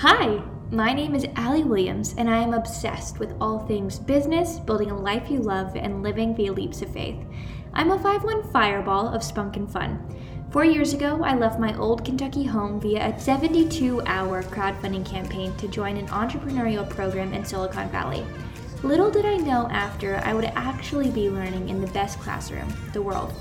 Hi, my name is Allee Williams, and I am obsessed with all things business, building a life you love, and living via leaps of faith. I'm a 5'1 fireball of spunk and fun. Four years ago, I left my old Kentucky home via a 72 hour crowdfunding campaign to join an entrepreneurial program in Silicon Valley. Little did I know after I would actually be learning in the best classroom, the world.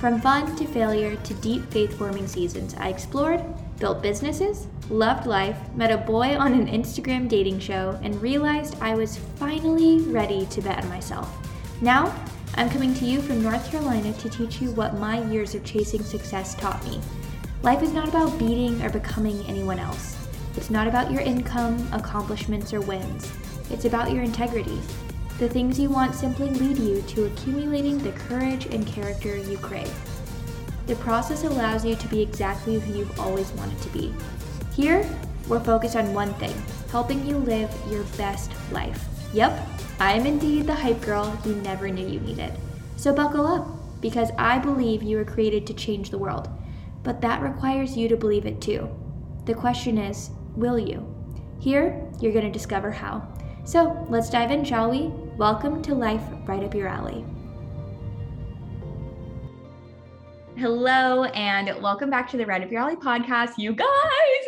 From fun to failure to deep faith forming seasons, I explored, built businesses, loved life, met a boy on an Instagram dating show, and realized I was finally ready to bet on myself. Now, I'm coming to you from North Carolina to teach you what my years of chasing success taught me. Life is not about beating or becoming anyone else. It's not about your income, accomplishments, or wins. It's about your integrity. The things you want simply lead you to accumulating the courage and character you crave. The process allows you to be exactly who you've always wanted to be. Here, we're focused on one thing helping you live your best life. Yep, I am indeed the hype girl you never knew you needed. So buckle up, because I believe you were created to change the world. But that requires you to believe it too. The question is, will you? Here, you're going to discover how. So let's dive in, shall we? Welcome to Life Right Up Your Alley. Hello, and welcome back to the Right Up Your Alley podcast. You guys,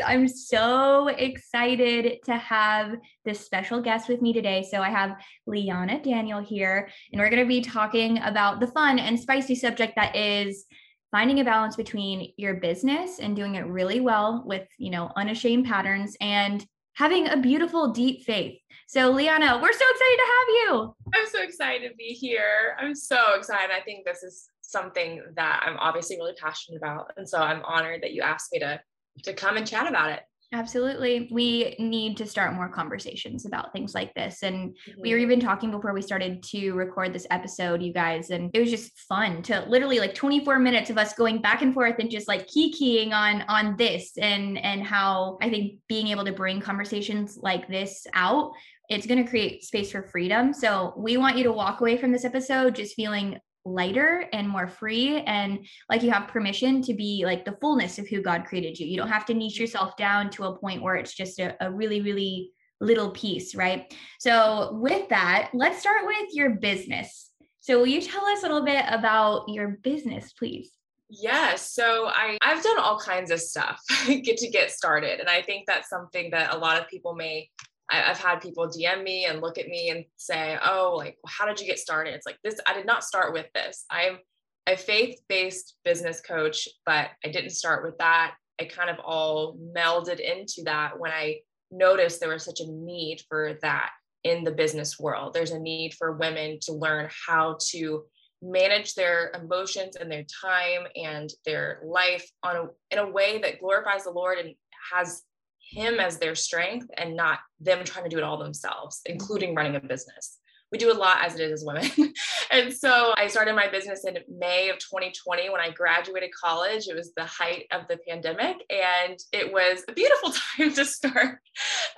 I'm so excited to have this special guest with me today. So, I have Liana Danielle here, and we're going to be talking about the fun and spicy subject that is finding a balance between your business and doing it really well with, you know, unashamed patterns and having a beautiful, deep faith. So, Liana, we're so excited to have you. I'm so excited to be here. I'm so excited. I think this is something that I'm obviously really passionate about. And so I'm honored that you asked me to to come and chat about it. Absolutely. We need to start more conversations about things like this. And mm-hmm. we were even talking before we started to record this episode, you guys, and it was just fun to literally like 24 minutes of us going back and forth and just like key keying on on this and and how I think being able to bring conversations like this out it's going to create space for freedom. So we want you to walk away from this episode just feeling lighter and more free and like you have permission to be like the fullness of who God created you. You don't have to niche yourself down to a point where it's just a, a really, really little piece, right? So, with that, let's start with your business. So, will you tell us a little bit about your business, please? Yes. So I, I've done all kinds of stuff get to get started. And I think that's something that a lot of people may I, have had people DM me and look at me and say, "Oh, like, how did you get started?" It's like this. I did not start with this. I'm a faith-based business coach, but I didn't start with that. I kind of all melded into that when I noticed there was such a need for that in the business world. There's a need for women to learn how to manage their emotions and their time and their life on a, in a way that glorifies the Lord and has him as their strength and not them trying to do it all themselves, including running a business. We do a lot as it is as women. and so I started my business in May of 2020 when I graduated college. It was the height of the pandemic and it was a beautiful time to start.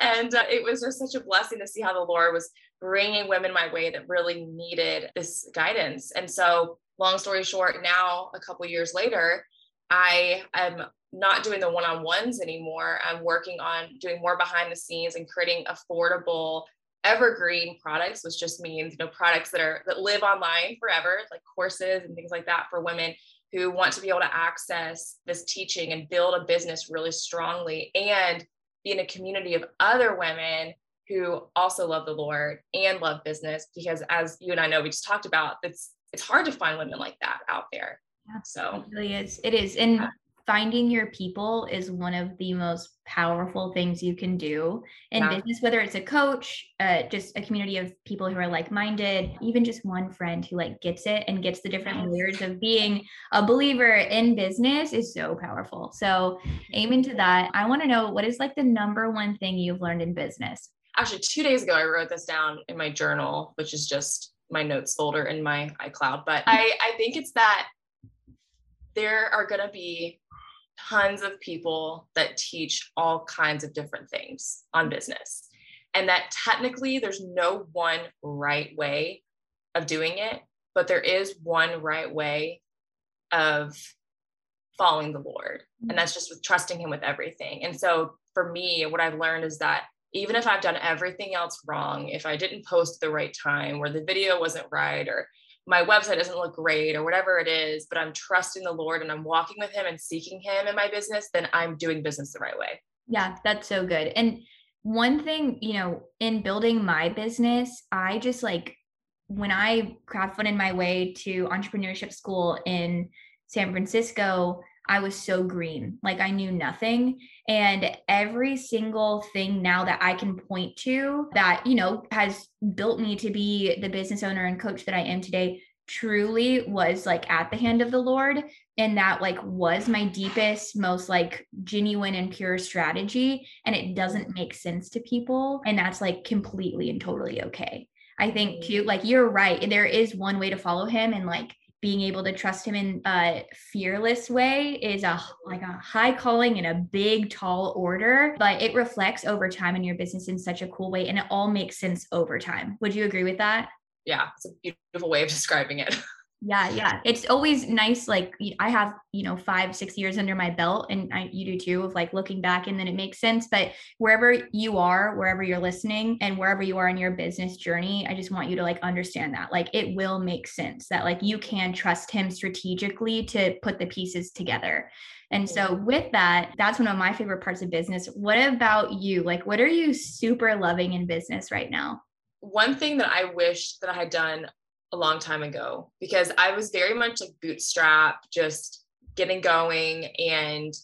And uh, it was just such a blessing to see how the Lord was bringing women my way that really needed this guidance. And so, long story short, now a couple years later, I am not doing the one-on-ones anymore. I'm working on doing more behind the scenes and creating affordable evergreen products which just means you know products that are that live online forever like courses and things like that for women who want to be able to access this teaching and build a business really strongly and be in a community of other women who also love the lord and love business because as you and i know we just talked about it's it's hard to find women like that out there so it really is it is. And finding your people is one of the most powerful things you can do. In yeah. business whether it's a coach uh, just a community of people who are like-minded even just one friend who like gets it and gets the different layers of being a believer in business is so powerful. So aim into that. I want to know what is like the number one thing you've learned in business? Actually two days ago i wrote this down in my journal which is just my notes folder in my icloud but i i think it's that there are going to be tons of people that teach all kinds of different things on business. And that technically there's no one right way of doing it, but there is one right way of following the Lord. And that's just with trusting Him with everything. And so for me, what I've learned is that even if I've done everything else wrong, if I didn't post the right time or the video wasn't right or my website doesn't look great or whatever it is, but I'm trusting the Lord and I'm walking with Him and seeking Him in my business, then I'm doing business the right way. Yeah, that's so good. And one thing, you know, in building my business, I just like when I crowdfunded my way to entrepreneurship school in San Francisco, I was so green. Like I knew nothing. And every single thing now that I can point to that, you know, has built me to be the business owner and coach that I am today truly was like at the hand of the Lord. And that like was my deepest, most like genuine and pure strategy. And it doesn't make sense to people. And that's like completely and totally okay. I think too, like you're right. There is one way to follow him and like being able to trust him in a fearless way is a like a high calling and a big tall order but it reflects over time in your business in such a cool way and it all makes sense over time. Would you agree with that? Yeah it's a beautiful way of describing it yeah yeah. It's always nice like i have you know five six years under my belt and I, you do too of like looking back and then it makes sense but wherever you are wherever you're listening and wherever you are in your business journey i just want you to like understand that like it will make sense that like you can trust him strategically to put the pieces together. And so with that that's one of my favorite parts of business. What about you? Like what are you super loving in business right now? One thing that I wish that I had done a long time ago because I was very much like bootstrap, just getting going. And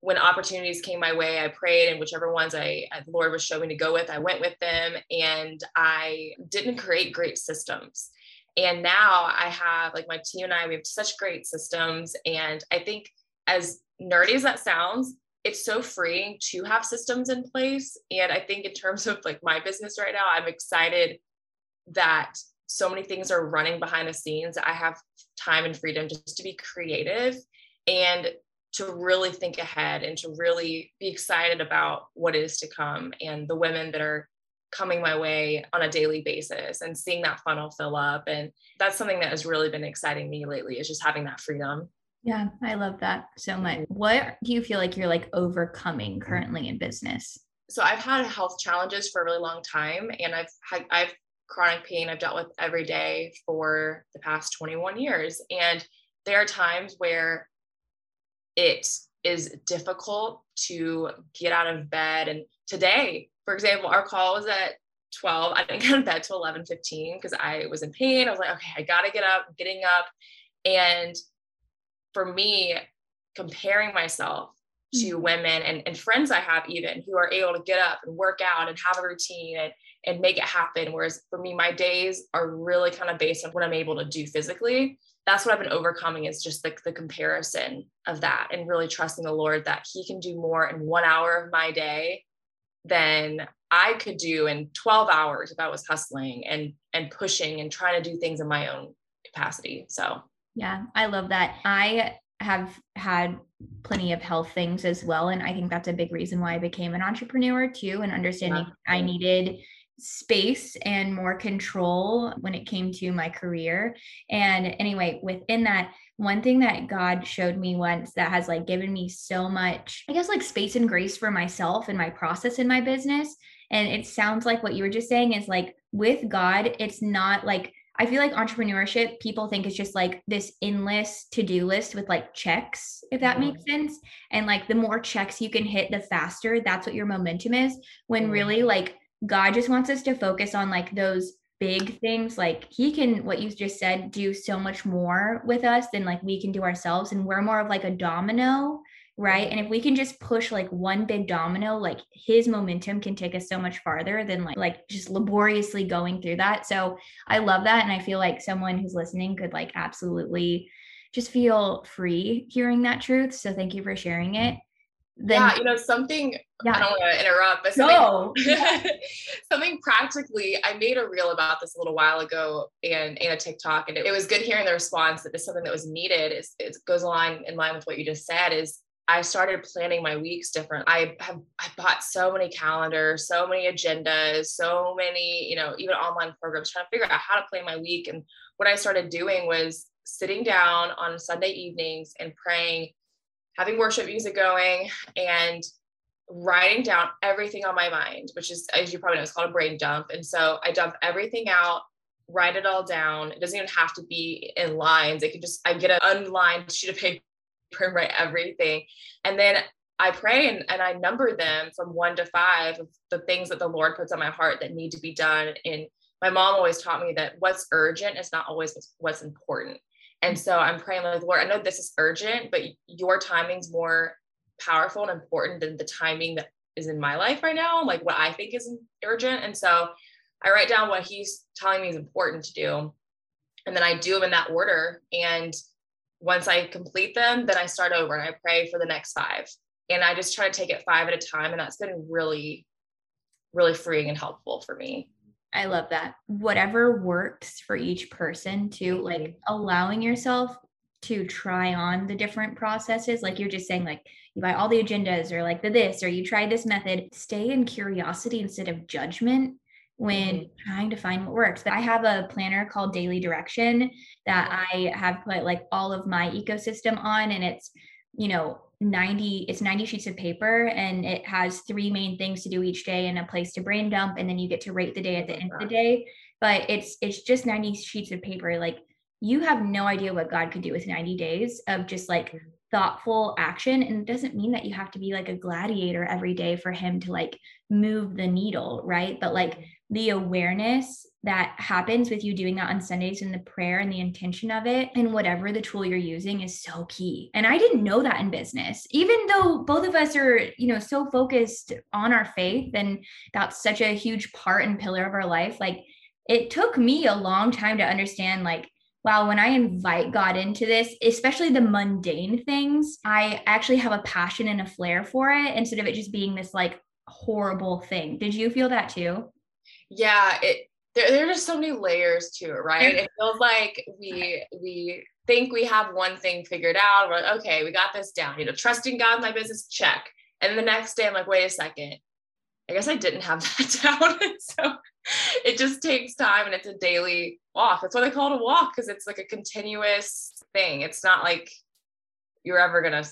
when opportunities came my way, I prayed, and whichever ones I the Lord was showing me to go with, I went with them. And I didn't create great systems. And now I have like my team and I, we have such great systems. And I think as nerdy as that sounds, it's so freeing to have systems in place. And I think in terms of like my business right now, I'm excited that so many things are running behind the scenes. I have time and freedom just to be creative and to really think ahead and to really be excited about what is to come and the women that are coming my way on a daily basis and seeing that funnel fill up. And that's something that has really been exciting me lately is just having that freedom. Yeah, I love that so much. What do you feel like you're like overcoming currently in business? So I've had health challenges for a really long time and I've had I've chronic pain I've dealt with every day for the past 21 years. And there are times where it is difficult to get out of bed. And today, for example, our call was at 12. I didn't get out of bed till 11 15 because I was in pain. I was like, okay, I got to get up, getting up. And for me, comparing myself to mm-hmm. women and, and friends I have even who are able to get up and work out and have a routine and and make it happen. Whereas for me, my days are really kind of based on what I'm able to do physically. That's what I've been overcoming is just like the, the comparison of that and really trusting the Lord that He can do more in one hour of my day than I could do in 12 hours if I was hustling and and pushing and trying to do things in my own capacity. So yeah, I love that. I have had plenty of health things as well. And I think that's a big reason why I became an entrepreneur too, and understanding yeah. I needed space and more control when it came to my career. And anyway, within that, one thing that God showed me once that has like given me so much, I guess, like space and grace for myself and my process in my business. And it sounds like what you were just saying is like with God, it's not like, I feel like entrepreneurship, people think it's just like this endless to do list with like checks, if that mm-hmm. makes sense. And like the more checks you can hit, the faster that's what your momentum is. When mm-hmm. really, like, God just wants us to focus on like those big things. Like he can, what you just said, do so much more with us than like we can do ourselves. And we're more of like a domino, right? And if we can just push like one big domino, like his momentum can take us so much farther than like like just laboriously going through that. So I love that. And I feel like someone who's listening could like absolutely just feel free hearing that truth. So thank you for sharing it then yeah, you know, something yeah. I don't want to interrupt, but something, no. something practically, I made a reel about this a little while ago and in a TikTok, and it, it was good hearing the response that this is something that was needed. Is it goes along in line with what you just said. Is I started planning my weeks different. I have I bought so many calendars, so many agendas, so many, you know, even online programs trying to figure out how to plan my week. And what I started doing was sitting down on Sunday evenings and praying having worship music going and writing down everything on my mind, which is, as you probably know, it's called a brain dump. And so I dump everything out, write it all down. It doesn't even have to be in lines. It can just, I get an unlined sheet of paper and write everything. And then I pray and, and I number them from one to five of the things that the Lord puts on my heart that need to be done. And my mom always taught me that what's urgent is not always what's, what's important. And so I'm praying like, Lord, I know this is urgent, but your timing's more powerful and important than the timing that is in my life right now, like what I think is urgent. And so I write down what he's telling me is important to do. And then I do them in that order. And once I complete them, then I start over and I pray for the next five. And I just try to take it five at a time. And that's been really, really freeing and helpful for me. I love that. Whatever works for each person to like allowing yourself to try on the different processes. Like you're just saying, like you buy all the agendas or like the this, or you try this method. Stay in curiosity instead of judgment when mm-hmm. trying to find what works. But I have a planner called Daily Direction that I have put like all of my ecosystem on, and it's you know 90 it's 90 sheets of paper and it has three main things to do each day and a place to brain dump and then you get to rate the day at the end of the day. But it's it's just 90 sheets of paper. Like you have no idea what god could do with 90 days of just like mm-hmm. thoughtful action and it doesn't mean that you have to be like a gladiator every day for him to like move the needle right? But like the awareness that happens with you doing that on Sundays and the prayer and the intention of it and whatever the tool you're using is so key. And I didn't know that in business. Even though both of us are, you know, so focused on our faith and that's such a huge part and pillar of our life, like it took me a long time to understand like wow, when I invite God into this, especially the mundane things, I actually have a passion and a flair for it instead of it just being this like horrible thing. Did you feel that too? yeah it there, there are just so many layers to it right? Mm. It feels like we we think we have one thing figured out. We're like okay we got this down. You know trusting god in my business check. And the next day i'm like wait a second. I guess i didn't have that down. So it just takes time and it's a daily walk. That's why they call it a walk because it's like a continuous thing. It's not like you're ever gonna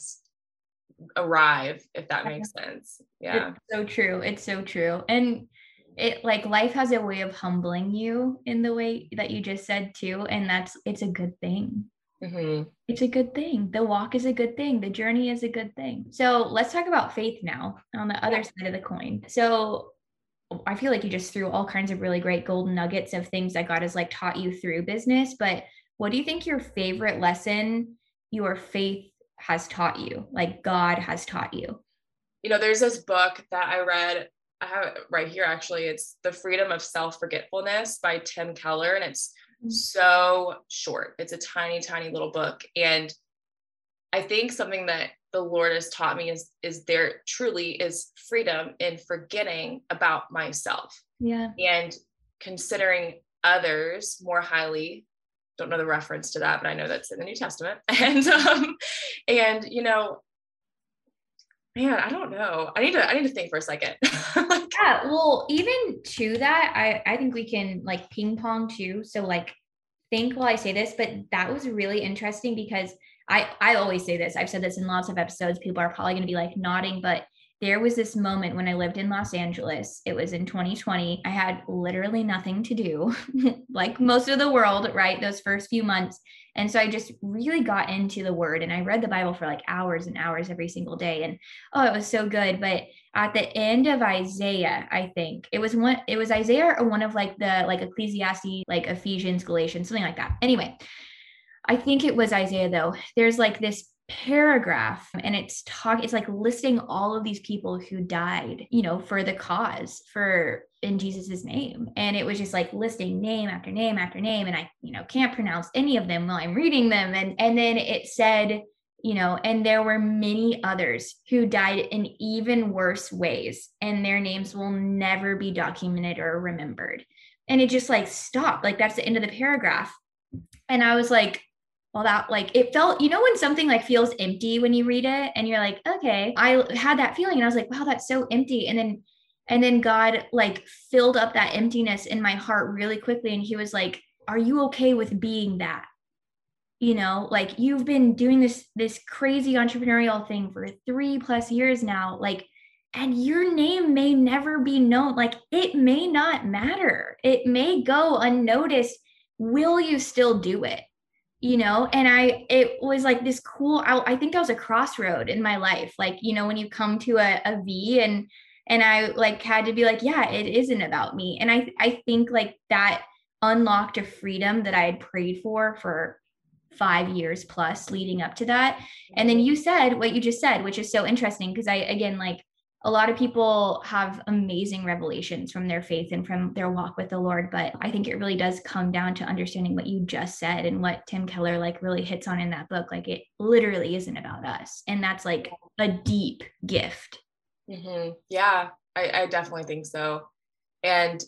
arrive if that makes sense. Yeah. it's so true. It's so true. And it like life has a way of humbling you in the way that you just said too and that's it's a good thing. Mm-hmm. it's a good thing. The walk is a good thing. The journey is a good thing. So let's talk about faith now on the other side of the coin. So i feel like you just threw all kinds of really great golden nuggets of things that god has like taught you through business but what do you think your favorite lesson your faith has taught you like god has taught you? You know there's this book that i read I have it right here actually. It's The Freedom of Self Forgetfulness by Tim Keller. And it's mm-hmm. so short. It's a tiny, tiny little book. And I think something that the Lord has taught me is is there truly is freedom in forgetting about myself. Yeah. And considering others more highly. Don't know the reference to that, but I know that's in the New Testament. And um, and you know, man i don't know i need to i need to think for a second yeah well even to that i i think we can like ping pong too so like think while i say this but that was really interesting because i i always say this i've said this in lots of episodes people are probably going to be like nodding but there was this moment when I lived in Los Angeles. It was in 2020. I had literally nothing to do, like most of the world, right? Those first few months. And so I just really got into the word and I read the Bible for like hours and hours every single day. And oh, it was so good. But at the end of Isaiah, I think it was one, it was Isaiah or one of like the like Ecclesiastes, like Ephesians, Galatians, something like that. Anyway, I think it was Isaiah though. There's like this paragraph and it's talk it's like listing all of these people who died you know for the cause for in jesus's name and it was just like listing name after name after name and i you know can't pronounce any of them while i'm reading them and and then it said you know and there were many others who died in even worse ways and their names will never be documented or remembered. And it just like stopped. Like that's the end of the paragraph. And i was like well that like it felt you know when something like feels empty when you read it and you're like okay i had that feeling and i was like wow that's so empty. And then and then god like filled up that emptiness in my heart really quickly and he was like are you okay with being that you know like you've been doing this this crazy entrepreneurial thing for 3 plus years now like and your name may never be known. Like it may not matter, it may go unnoticed. Will you still do it? You know, and I, it was like this cool, I, I think I was a crossroad in my life. Like, you know, when you come to a, a V and, and I like had to be like, yeah, it isn't about me. And I, I think like that unlocked a freedom that I had prayed for for five years plus leading up to that. And then you said what you just said, which is so interesting because I, again, like a lot of people have amazing revelations from their faith and from their walk with the Lord, but I think it really does come down to understanding what you just said and what Tim Keller like really hits on in that book. Like it literally isn't about us. And that's like a deep gift. Mm-hmm. Yeah, I, I definitely think so. And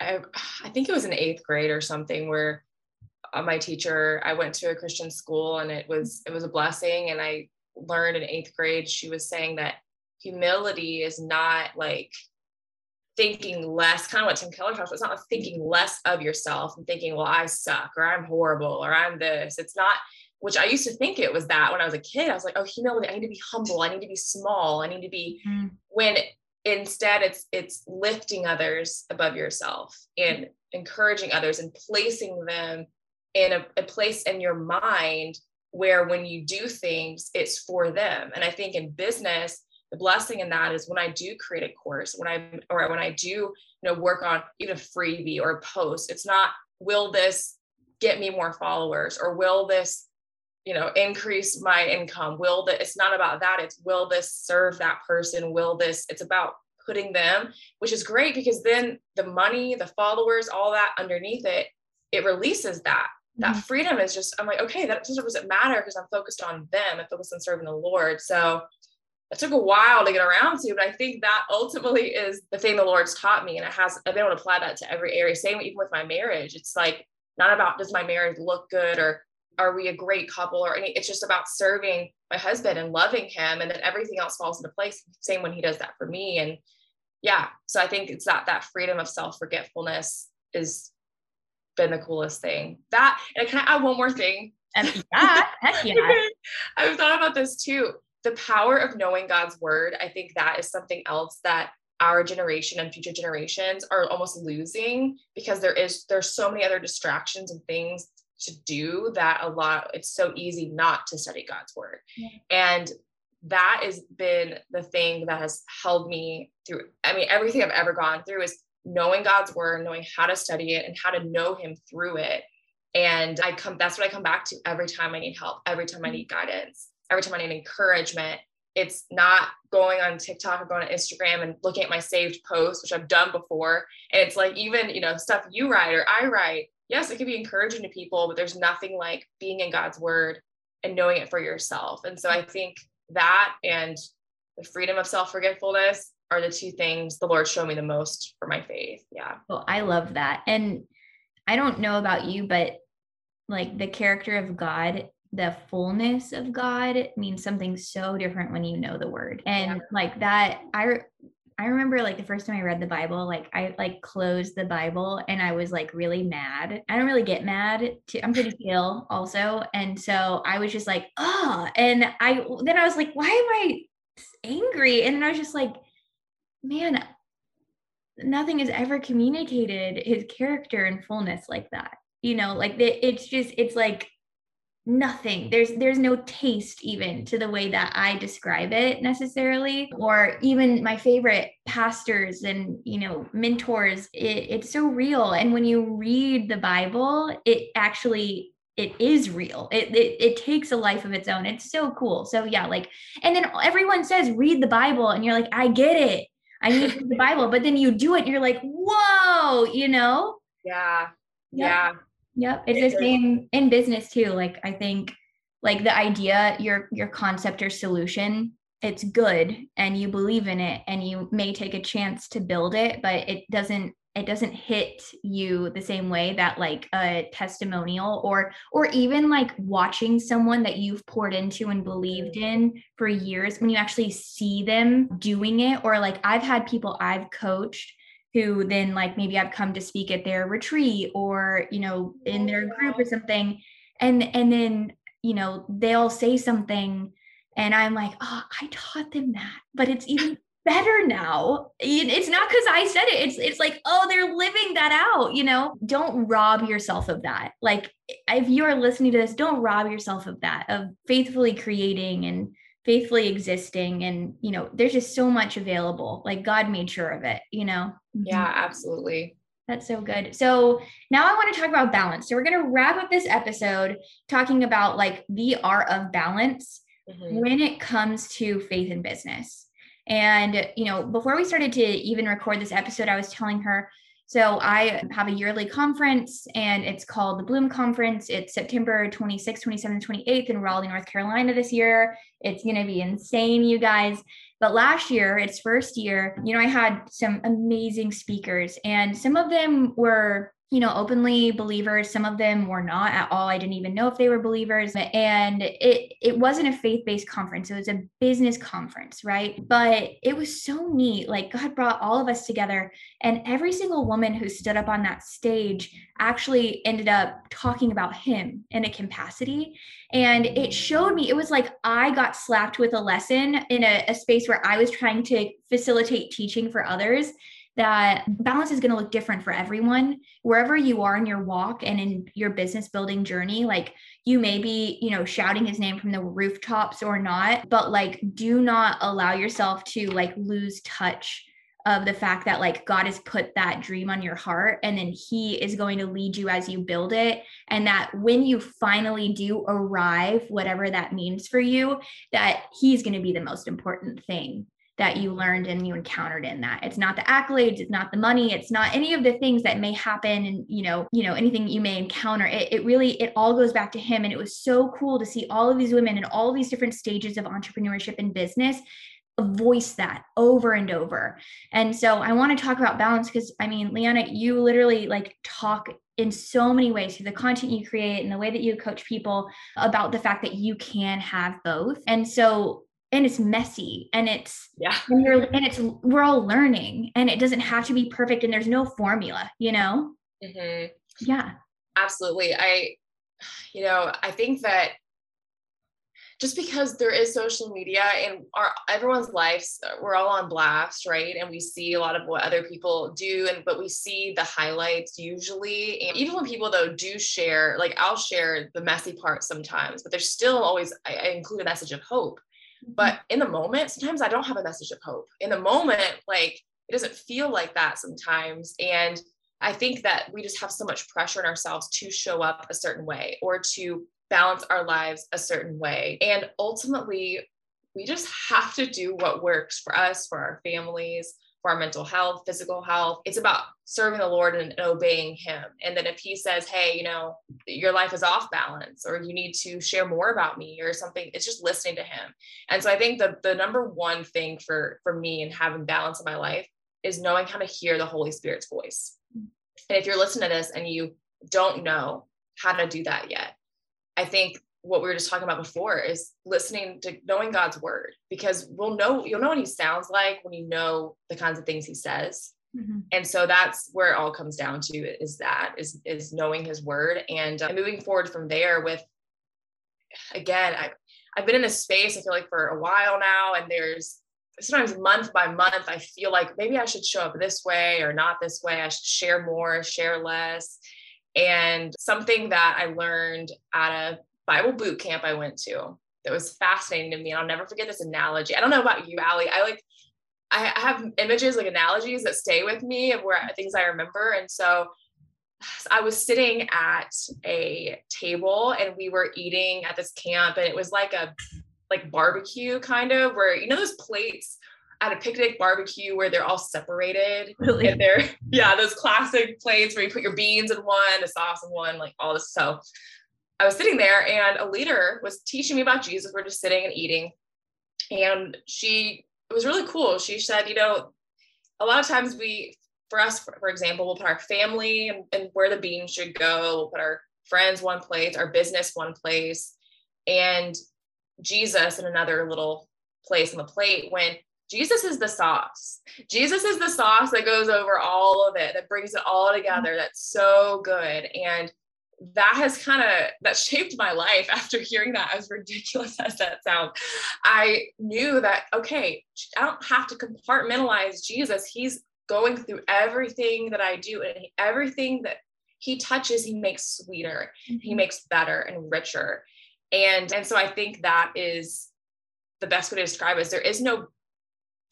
I, I think it was in eighth grade or something where my teacher, I went to a Christian school and it was, it was a blessing. And I learned in eighth grade, she was saying that humility is not like thinking less, kind of what Tim Keller talks about. It's not like thinking less of yourself and thinking, well, I suck or I'm horrible or I'm this. It's not, which I used to think it was that when I was a kid. I was like, oh, humility, I need to be humble. I need to be small. I need to be mm. when instead it's it's lifting others above yourself and encouraging others and placing them in a, a place in your mind where when you do things, it's for them. And I think in business, the blessing in that is when I do create a course, when I or when I do, you know, work on even a freebie or a post, it's not will this get me more followers or will this, you know, increase my income? Will that it's not about that. It's will this serve that person? Will this, it's about putting them, which is great because then the money, the followers, all that underneath it, it releases that. That mm-hmm. freedom is just, I'm like, okay, that doesn't matter because I'm focused on them. I'm focused on serving the Lord. So it took a while to get around to, but I think that ultimately is the thing the Lord's taught me. And it has, I've been able to apply that to every area. Same even with my marriage. It's like not about does my marriage look good or are we a great couple or any, it's just about serving my husband and loving him. And then everything else falls into place. Same when he does that for me. And yeah, so I think it's that, that freedom of self-forgetfulness is been the coolest thing that, and I can I add one more thing? Um, and yeah, heck yeah. I've thought about this too the power of knowing God's word, I think that is something else that our generation and future generations are almost losing because there is there's so many other distractions and things to do that a lot it's so easy not to study God's word. Yeah. And that has been the thing that has held me through I mean everything I've ever gone through is knowing God's word, knowing how to study it and how to know him through it. And I come that's what I come back to every time I need help, every time I mm. need guidance every time I need encouragement, it's not going on TikTok or going on Instagram and looking at my saved posts, which I've done before. And it's like even, you know, stuff you write or I write. Yes, it can be encouraging to people, but there's nothing like being in God's word and knowing it for yourself. And so I think that and the freedom of self-forgetfulness are the two things the Lord showed me the most for my faith. Yeah. Well, I love that. And I don't know about you, but like the character of God the fullness of God means something so different when you know the word. And yeah. like that, I I remember like the first time I read the Bible, like I like closed the Bible and I was like really mad. I don't really get mad. To, I'm pretty chill also. And so I was just like, oh, and I then I was like, why am I angry? And then I was just like, man, nothing has ever communicated his character and fullness like that. You know, like it's just, it's like nothing. There's there's no taste even to the way that i describe it necessarily or even my favorite pastors and you know mentors. It, it's so real. And when you read the bible it actually it is real. It, it it takes a life of its own. It's so cool. So yeah like and then everyone says read the bible and you're like i get it i need the bible but then you do it you're like whoa you know yeah yeah Yep. It's the same in business too. Like I think like the idea, your your concept or solution, it's good and you believe in it and you may take a chance to build it, but it doesn't it doesn't hit you the same way that like a testimonial or or even like watching someone that you've poured into and believed in for years when you actually see them doing it or like I've had people I've coached who then like maybe I've come to speak at their retreat or you know in their group or something and and then you know they'll say something and I'm like oh I taught them that. But it's even better now. It's not because I said it. It's it's like, oh, they're living that out, you know? Don't rob yourself of that. Like if you are listening to this, don't rob yourself of that, of faithfully creating and faithfully existing. And, you know, there's just so much available. Like God made sure of it, you know? Yeah, absolutely. That's so good. So now I want to talk about balance. So we're going to wrap up this episode talking about like the art of balance mm-hmm. when it comes to faith and business. And, you know, before we started to even record this episode, I was telling her, so I have a yearly conference and it's called the Bloom Conference. It's September 26th, 27th, 28th in Raleigh, North Carolina this year. It's going to be insane, you guys. But last year, its first year, you know, I had some amazing speakers and some of them were you know, openly believers. Some of them were not at all. I didn't even know if they were believers. And it it wasn't a faith-based conference. It was a business conference, right? But it was so neat. Like God brought all of us together and every single woman who stood up on that stage actually ended up talking about him in a capacity. And it showed me, it was like I got slapped with a lesson in a, a space where I was trying to facilitate teaching for others that balance is going to look different for everyone. Wherever you are in your walk and in your business building journey like you may be you know shouting his name from the rooftops or not but like do not allow yourself to like lose touch of the fact that like God has put that dream on your heart and then he is going to lead you as you build it. And that when you finally do arrive whatever that means for you that he's going to be the most important thing that you learned and you encountered in that. It's not the accolades it's not the money it's not any of the things that may happen and you know you know anything you may encounter. It, it really it all goes back to him. And it was so cool to see all of these women in all these different stages of entrepreneurship and business voice that over and over. And so i want to talk about balance because i mean Liana you literally like talk in so many ways through the content you create and the way that you coach people about the fact that you can have both. And so and it's messy and it's yeah. and, you're, and it's we're all learning and it doesn't have to be perfect and there's no formula you know? Mm-hmm. yeah. Absolutely. I you know i think that just because there is social media and our everyone's lives we're all on blast right? And we see a lot of what other people do and but we see the highlights usually. And even when people though do share like i'll share the messy part sometimes but there's still always I, I include a message of hope but in the moment, sometimes I don't have a message of hope. In the moment, like it doesn't feel like that sometimes. And I think that we just have so much pressure on ourselves to show up a certain way or to balance our lives a certain way. And ultimately, we just have to do what works for us, for our families, for our mental health, physical health. It's about serving the Lord and, and, obeying Him. And then if He says, hey, you know, your life is off balance, or you need to share more about me or something, it's just listening to Him. And so I think the, the number one thing for, for me and having balance in my life is knowing how to hear the Holy Spirit's voice. And if you're listening to this and you don't know how to do that yet, I think what we were just talking about before is listening to knowing God's word because we'll know you'll know what he sounds like when you know the kinds of things he says. Mm-hmm. And so that's where it all comes down to is that is is knowing his word and uh, moving forward from there with again I I've been in this space I feel like for a while now and there's sometimes month by month I feel like maybe I should show up this way or not this way I should share more share less and something that I learned at a Bible boot camp I went to that was fascinating to me. And I'll never forget this analogy. I don't know about you, Allee. I like, I have images like analogies that stay with me of where things I remember. And so I was sitting at a table and we were eating at this camp and it was like a like barbecue kind of where you know those plates at a picnic barbecue where they're all separated really? and they're yeah those classic plates where you put your beans in one the sauce in one like all this so I was sitting there and a leader was teaching me about Jesus. We're just sitting and eating. And she, it was really cool. She said, you know, a lot of times we, for us, for, example, we'll put our family and, and where the beans should go. We'll put our friends one place, our business one place, and Jesus in another little place on the plate when Jesus is the sauce. Jesus is the sauce that goes over all of it, that brings it all together. That's so good. And that has kind of that shaped my life after hearing that as ridiculous as that sounds. I knew that okay i don't have to compartmentalize jesus. He's going through everything that i do and everything that he touches he makes sweeter mm-hmm. he makes better and richer. And and so i think that is the best way to describe it. Is there is no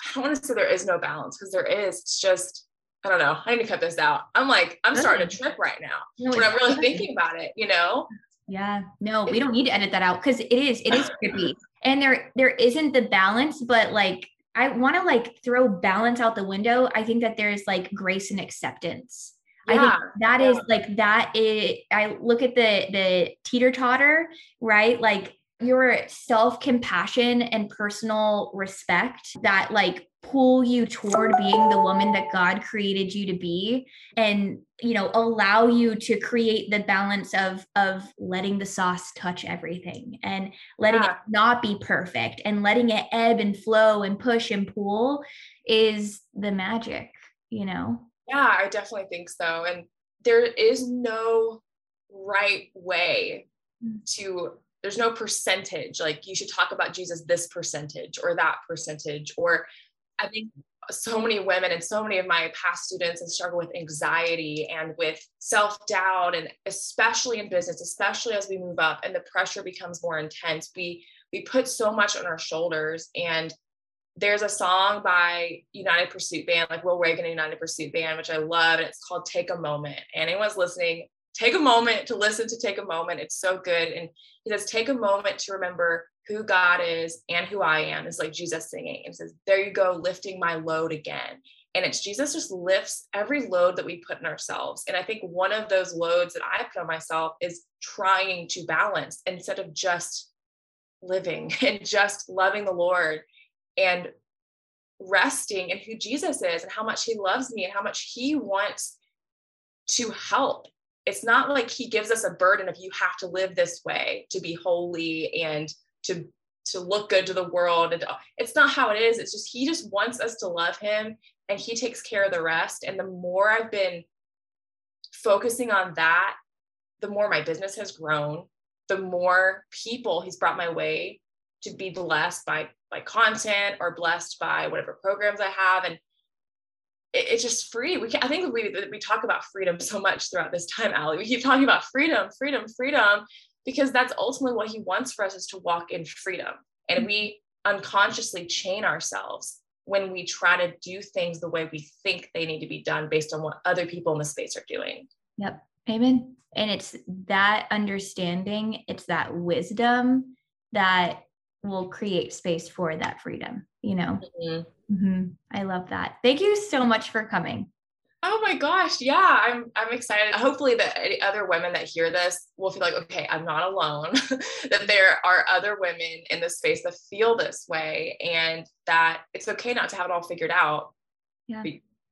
i don't want to say there is no balance because there is it's just I don't know. I need to cut this out. I'm like, I'm starting to trip right now no, when I'm really thinking about it, you know? Yeah. No, we don't need to edit that out because it is, it is trippy. and there there isn't the balance, but like I want to like throw balance out the window. I think that there's like grace and acceptance. Yeah, I think that yeah. is like that is I look at the the teeter totter, right? Like your self compassion and personal respect that like pull you toward being the woman that God created you to be and you know allow you to create the balance of of letting the sauce touch everything and letting yeah. it not be perfect and letting it ebb and flow and push and pull is the magic you know yeah I definitely think so and there is no right way mm. to there's no percentage like you should talk about jesus this percentage or that percentage or I think so many women and so many of my past students and struggle with anxiety and with self-doubt and especially in business especially as we move up and the pressure becomes more intense we we put so much on our shoulders and there's a song by United Pursuit Band, like Will Reagan and United Pursuit Band, which I love, and it's called Take a Moment. Anyone's listening, take a moment to listen to Take a Moment. It's so good. And he says, Take a moment to remember who God is and who I am is like Jesus singing and says, There you go, lifting my load again. And it's Jesus just lifts every load that we put in ourselves. And I think one of those loads that I put on myself is trying to balance instead of just living and just loving the Lord and resting in who Jesus is and how much he loves me and how much he wants to help. It's not like he gives us a burden of you have to live this way to be holy and to to look good to the world. And it's not how it is. It's just he just wants us to love him and he takes care of the rest. And the more i've been focusing on that the more my business has grown the more people he's brought my way to be blessed by by content or blessed by whatever programs i have. And it, it's just free. We can i think we we talk about freedom so much throughout this time Allee we keep talking about freedom freedom freedom because that's ultimately what he wants for us is to walk in freedom. And we unconsciously chain ourselves when we try to do things the way we think they need to be done based on what other people in the space are doing. Yep. Amen. And it's that understanding, it's that wisdom that will create space for that freedom, you know? Mm-hmm. Mm-hmm. I love that. Thank you so much for coming. Oh my gosh, yeah, I'm I'm excited. Hopefully that other women that hear this will feel like, okay, I'm not alone. that there are other women in this space that feel this way and that it's okay not to have it all figured out. Yeah.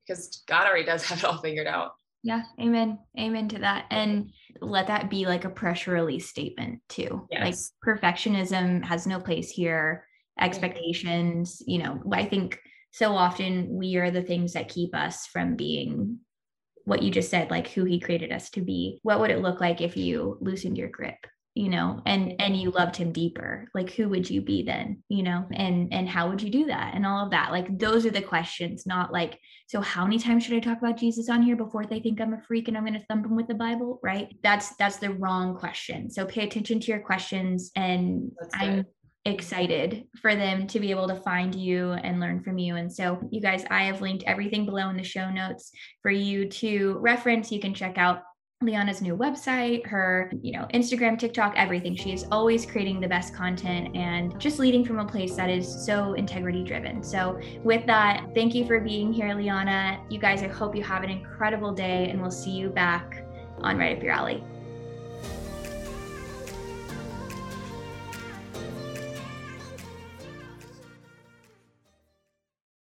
Because God already does have it all figured out. Yeah, amen. Amen to that. And let that be like a pressure release statement too. Yes. Like perfectionism has no place here. Expectations, you know, I think so often we are the things that keep us from being what you just said like who he created us to be. What would it look like if you loosened your grip you know and and you loved him deeper? Like who would you be then you know and and how would you do that and all of that? Like those are the questions not like so how many times should i talk about jesus on here before they think i'm a freak and i'm going to thump them with the bible right? That's that's the wrong question. So pay attention to your questions and i'm excited for them to be able to find you and learn from you. And so, you guys, I have linked everything below in the show notes for you to reference. You can check out Liana's new website, her, you know, Instagram, TikTok, everything. She is always creating the best content and just leading from a place that is so integrity driven. So, with that, thank you for being here, Liana. You guys, I hope you have an incredible day and we'll see you back on Right Up Your Alley.